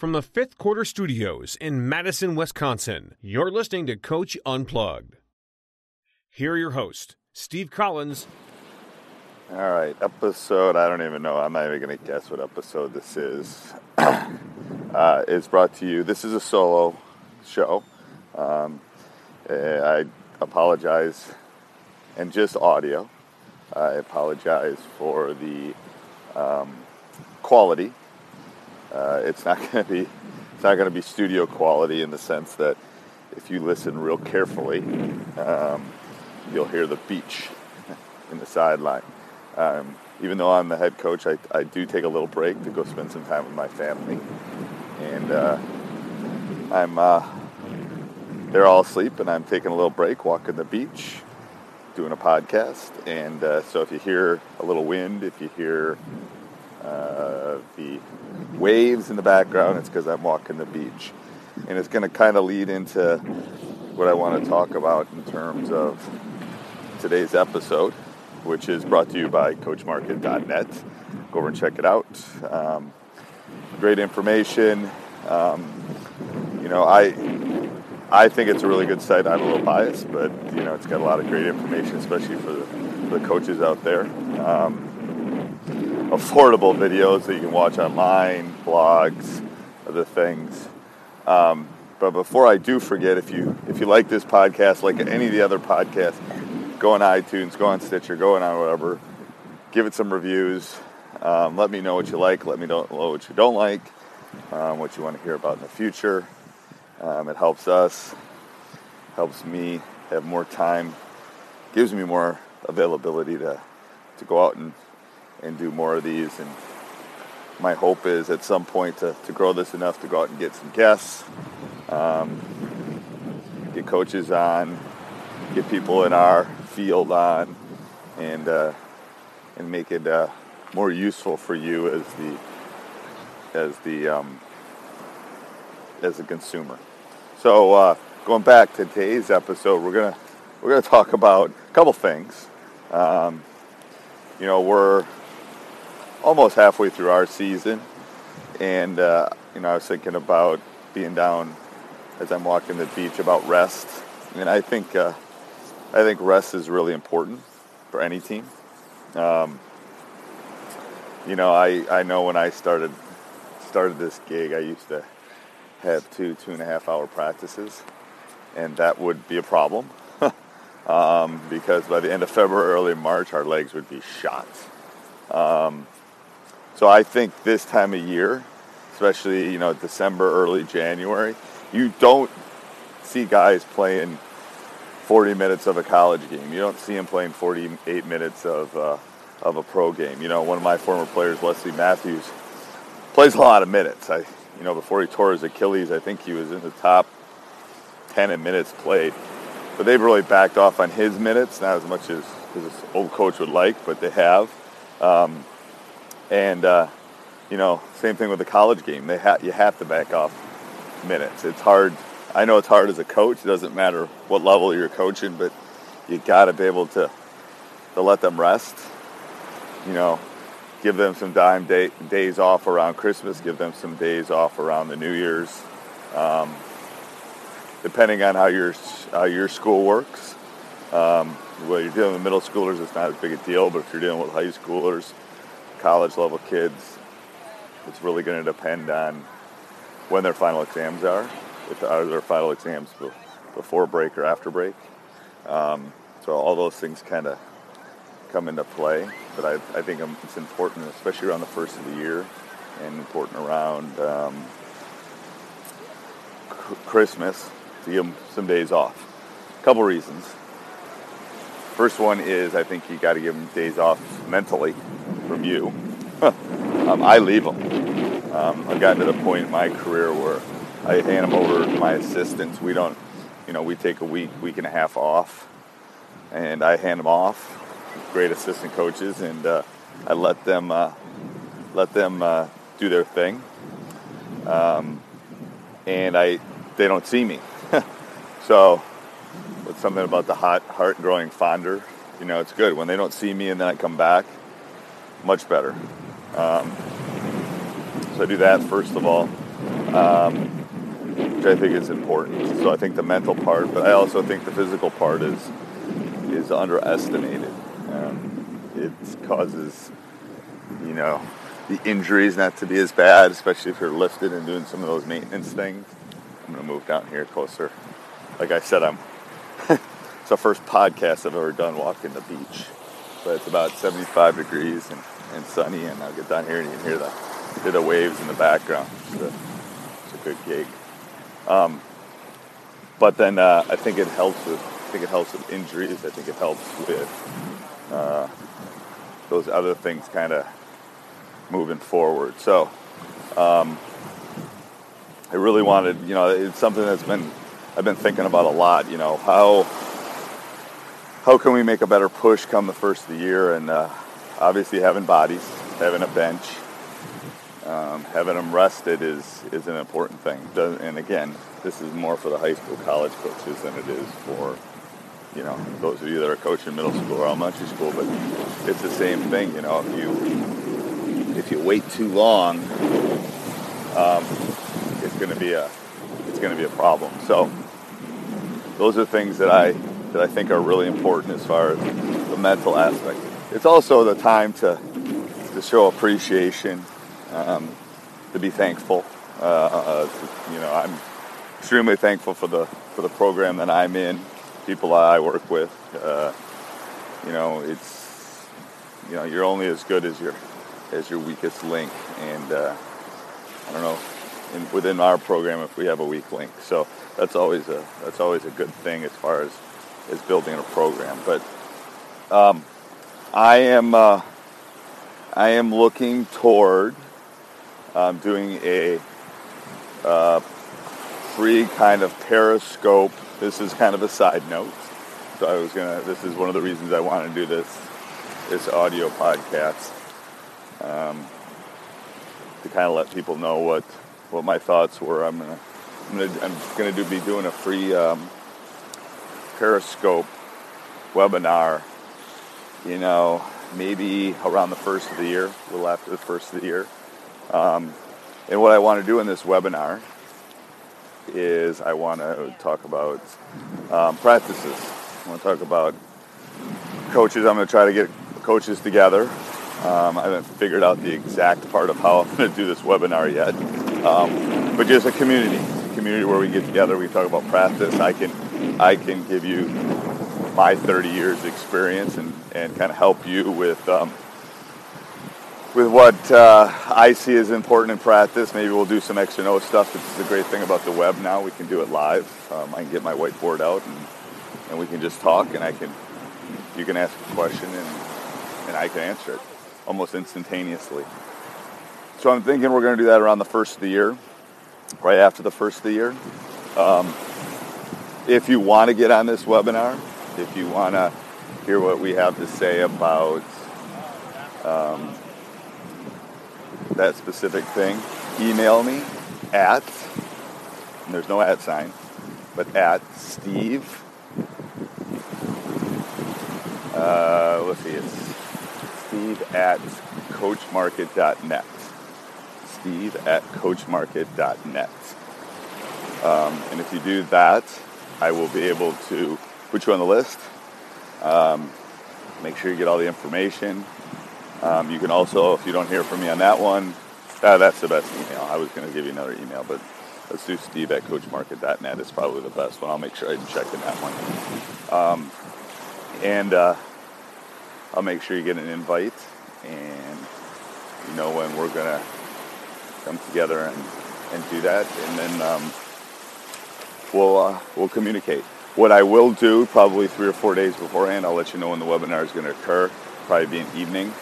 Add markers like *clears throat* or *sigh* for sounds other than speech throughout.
From the fifth quarter studios in Madison, Wisconsin, you're listening to Coach Unplugged. Here are your hosts, Steve Collins. All right, episode, I don't even know, I'm not even going to guess what episode this is. *clears throat* uh, it's brought to you, this is a solo show. Um, eh, I apologize, and just audio. I apologize for the um, quality uh, it's not *laughs* going to be it's not going to be studio quality in the sense that if you listen real carefully, um, you'll hear the beach *laughs* in the sideline. Um, even though I'm the head coach, I, I do take a little break to go spend some time with my family, and uh, I'm uh, they're all asleep, and I'm taking a little break, walking the beach, doing a podcast. And uh, so if you hear a little wind, if you hear uh, the waves in the background, it's because I'm walking the beach. And it's going to kind of lead into what I want to talk about in terms of today's episode, which is brought to you by CoachMarket.net. Go over and check it out. Um, great information. Um, you know, I I think it's a really good site. I'm a little biased, but you know, it's got a lot of great information, especially for the, for the coaches out there. Um, affordable videos that you can watch online, blogs, other things. Um, but before I do forget, if you if you like this podcast, like any of the other podcasts, go on iTunes, go on Stitcher, go on whatever, give it some reviews. Um, let me know what you like. Let me know what you don't like. Um, what you want to hear about in the future. Um, it helps us, helps me have more time, gives me more availability to to go out and and do more of these. And my hope is at some point to, to grow this enough to go out and get some guests, um, get coaches on, get people in our field on, and uh, and make it uh, more useful for you as the as the um, as a consumer. So uh, going back to today's episode, we're gonna we're gonna talk about a couple things. Um, you know, we're almost halfway through our season, and uh, you know I was thinking about being down as I'm walking the beach about rest, and I think uh, I think rest is really important for any team. Um, you know, I, I know when I started started this gig, I used to have two two and a half hour practices, and that would be a problem *laughs* um, because by the end of February, early March, our legs would be shot. Um, so I think this time of year, especially you know December, early January, you don't see guys playing 40 minutes of a college game. You don't see them playing 48 minutes of uh, of a pro game. You know, one of my former players, Wesley Matthews, plays a lot of minutes. I, you know, before he tore his Achilles, I think he was in the top 10 in minutes played. But they've really backed off on his minutes, not as much as his old coach would like, but they have. Um, and uh, you know, same thing with the college game. They ha- you have to back off minutes. It's hard. I know it's hard as a coach. It doesn't matter what level you're coaching, but you got to be able to to let them rest. You know, give them some dime day, days off around Christmas. Give them some days off around the New Year's. Um, depending on how your how your school works. Um, well, you're dealing with middle schoolers, it's not as big a deal. But if you're dealing with high schoolers, college level kids, it's really going to depend on when their final exams are. If are their final exams before break or after break. Um, so all those things kind of come into play. But I, I think it's important, especially around the first of the year, and important around um, Christmas to give them some days off. A couple reasons. First one is I think you got to give them days off mentally from you. um, I leave them. Um, I've gotten to the point in my career where I hand them over to my assistants. We don't, you know, we take a week, week and a half off, and I hand them off. Great assistant coaches, and uh, I let them uh, let them uh, do their thing. Um, and I, they don't see me. *laughs* so, it's something about the hot heart growing fonder. You know, it's good when they don't see me and then I come back. Much better. Um, so I do that first of all, um, which I think is important. So I think the mental part, but I also think the physical part is is underestimated. Um, it causes, you know, the injuries not to be as bad, especially if you're lifted and doing some of those maintenance things. I'm gonna move down here closer. Like I said, I'm. *laughs* it's the first podcast I've ever done walking the beach, but it's about 75 degrees and, and sunny, and I'll get down here and you can hear the hear the waves in the background. It's a, it's a good gig. Um, but then uh, I think it helps with I think it helps with injuries. I think it helps with uh, those other things kind of moving forward. So um, I really wanted, you know, it's something that's been I've been thinking about a lot. You know, how how can we make a better push come the first of the year? And uh, obviously, having bodies, having a bench, um, having them rested is is an important thing. And again, this is more for the high school, college coaches than it is for you know those of you that are coaching middle school or elementary school. But it's the same thing. You know, if you if you wait too long, um, it's going to be a it's going to be a problem. So those are things that I that I think are really important as far as the mental aspect. It's also the time to to show appreciation, um, to be thankful. Uh, uh, to, you know, I'm extremely thankful for the for the program that I'm in, people I work with. Uh, you know, it's you know you're only as good as your as your weakest link, and uh, I don't know in, within our program if we have a weak link. So that's always a that's always a good thing as far as as building a program. But um, I am uh, I am looking toward um, doing a uh, free kind of periscope. This is kind of a side note. So I was gonna. This is one of the reasons I want to do this this audio podcast um, to kind of let people know what what my thoughts were. I'm gonna I'm gonna, I'm gonna do, be doing a free um, Periscope webinar. You know, maybe around the first of the year, a little after the first of the year. Um, and what I want to do in this webinar is I want to talk about um, practices. I want to talk about coaches. I'm going to try to get coaches together. Um, I haven't figured out the exact part of how I'm going to do this webinar yet. Um, but just a community, a community where we get together, we talk about practice. I can, I can give you my 30 years experience and, and kind of help you with um, with what uh, I see as important in practice. Maybe we'll do some X and O stuff. This is a great thing about the web now. We can do it live. Um, I can get my whiteboard out and, and we can just talk and I can you can ask a question and, and I can answer it almost instantaneously. So I'm thinking we're going to do that around the first of the year, right after the first of the year. Um, if you want to get on this webinar, if you want to hear what we have to say about um, that specific thing, email me at, there's no at sign, but at Steve. Uh, let's see, it's Steve at coachmarket.net. Steve at coachmarket.net. Um, and if you do that, I will be able to put you on the list. Um, make sure you get all the information. Um, you can also, if you don't hear from me on that one, uh, that's the best email. I was going to give you another email, but let's do steve at coachmarket.net. It's probably the best one. I'll make sure I check in that one. Um, and uh, I'll make sure you get an invite and you know when we're going to come together and, and do that. And then um, we'll, uh, we'll communicate. What I will do, probably three or four days beforehand, I'll let you know when the webinar is going to occur. Probably be an evening.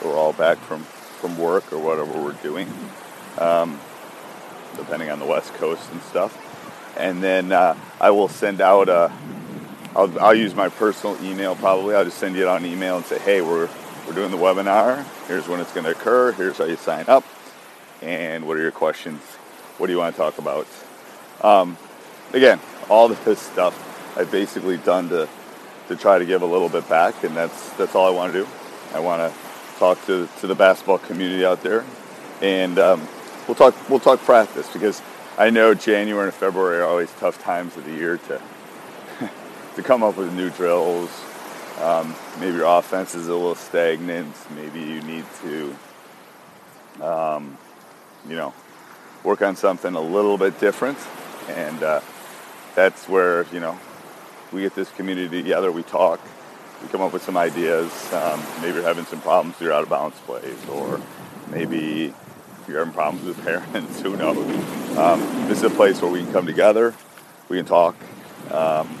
So we're all back from, from work or whatever we're doing, um, depending on the West Coast and stuff. And then uh, I will send out a. I'll, I'll use my personal email probably. I'll just send you out an email and say, hey, we're we're doing the webinar. Here's when it's going to occur. Here's how you sign up. And what are your questions? What do you want to talk about? Um, again, all this stuff I've basically done to to try to give a little bit back, and that's that's all I want to do. I want to talk to to the basketball community out there, and um, we'll talk we'll talk practice because I know January and February are always tough times of the year to *laughs* to come up with new drills. Um, maybe your offense is a little stagnant. Maybe you need to, um, you know, work on something a little bit different, and uh, that's where you know we get this community together. We talk. We come up with some ideas. Um, maybe you're having some problems with your out of bounds plays, or maybe you're having problems with parents. *laughs* Who knows? Um, this is a place where we can come together. We can talk, um,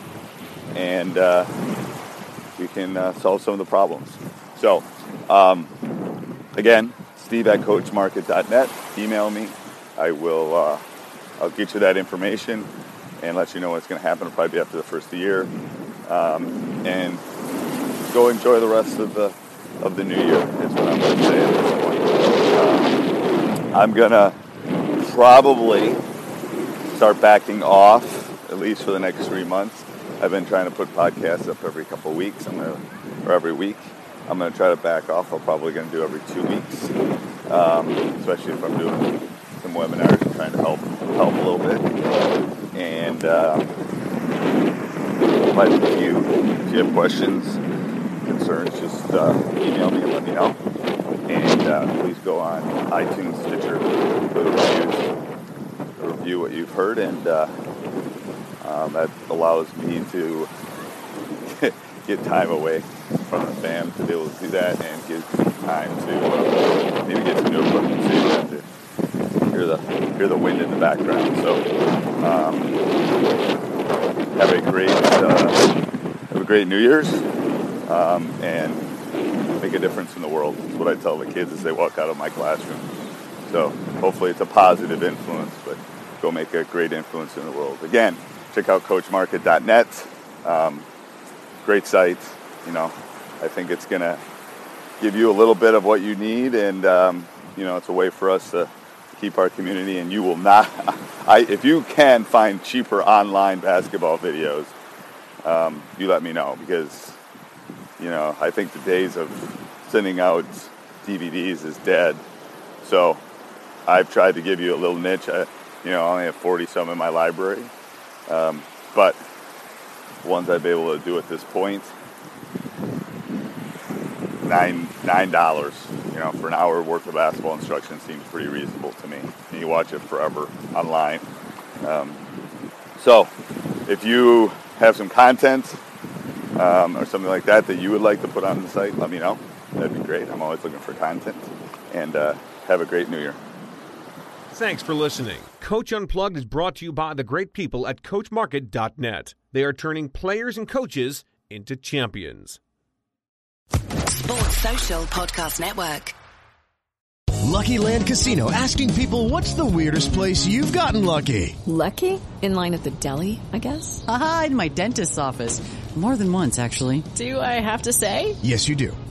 and uh, we can uh, solve some of the problems. So, um, again, Steve at CoachMarket.net. Email me. I will. Uh, I'll get you that information and let you know what's going to happen. It'll probably be after the first of the year, um, and go enjoy the rest of the of the new year. Is what I'm going to say at this point. Um, I'm going to probably start backing off at least for the next three months. I've been trying to put podcasts up every couple of weeks. I'm gonna, or every week. I'm going to try to back off. I'm probably going to do every two weeks, um, especially if I'm doing some webinars and trying to help help a little bit. Uh, but if you if you have questions, concerns, just uh, email me and let me know. And uh, please go on iTunes, Stitcher, reviews, review what you've heard, and uh, um, that allows me to *laughs* get time away from the fam to be able to do that and give me time to uh, maybe get some new equipment so you have to hear the hear the wind in the background. So um, have a great uh, have a great New Year's um, and make a difference in the world. That's what I tell the kids as they walk out of my classroom. So hopefully it's a positive influence, but go make a great influence in the world. Again, check out CoachMarket.net. Um, great site. You know, I think it's to give you a little bit of what you need, and um, you know, it's a way for us to keep our community. And you will not, *laughs* I, if you can find cheaper online basketball videos, um, you let me know because you know I think the days of sending out DVDs is dead. So I've tried to give you a little niche. I, you know, I only have 40 some in my library, um, but ones I've been able to do at this point, nine nine dollars, you know, for an hour worth of basketball instruction seems pretty reasonable to me. And you watch it forever online. Um, so, if you have some content um, or something like that that you would like to put on the site, let me know. That'd be great. I'm always looking for content. And uh, have a great New Year. Thanks for listening. Coach Unplugged is brought to you by the great people at CoachMarket.net. They are turning players and coaches into champions. Sports Social Podcast Network. Lucky Land Casino asking people what's the weirdest place you've gotten lucky? Lucky? In line at the deli, I guess? Aha, in my dentist's office. More than once, actually. Do I have to say? Yes, you do.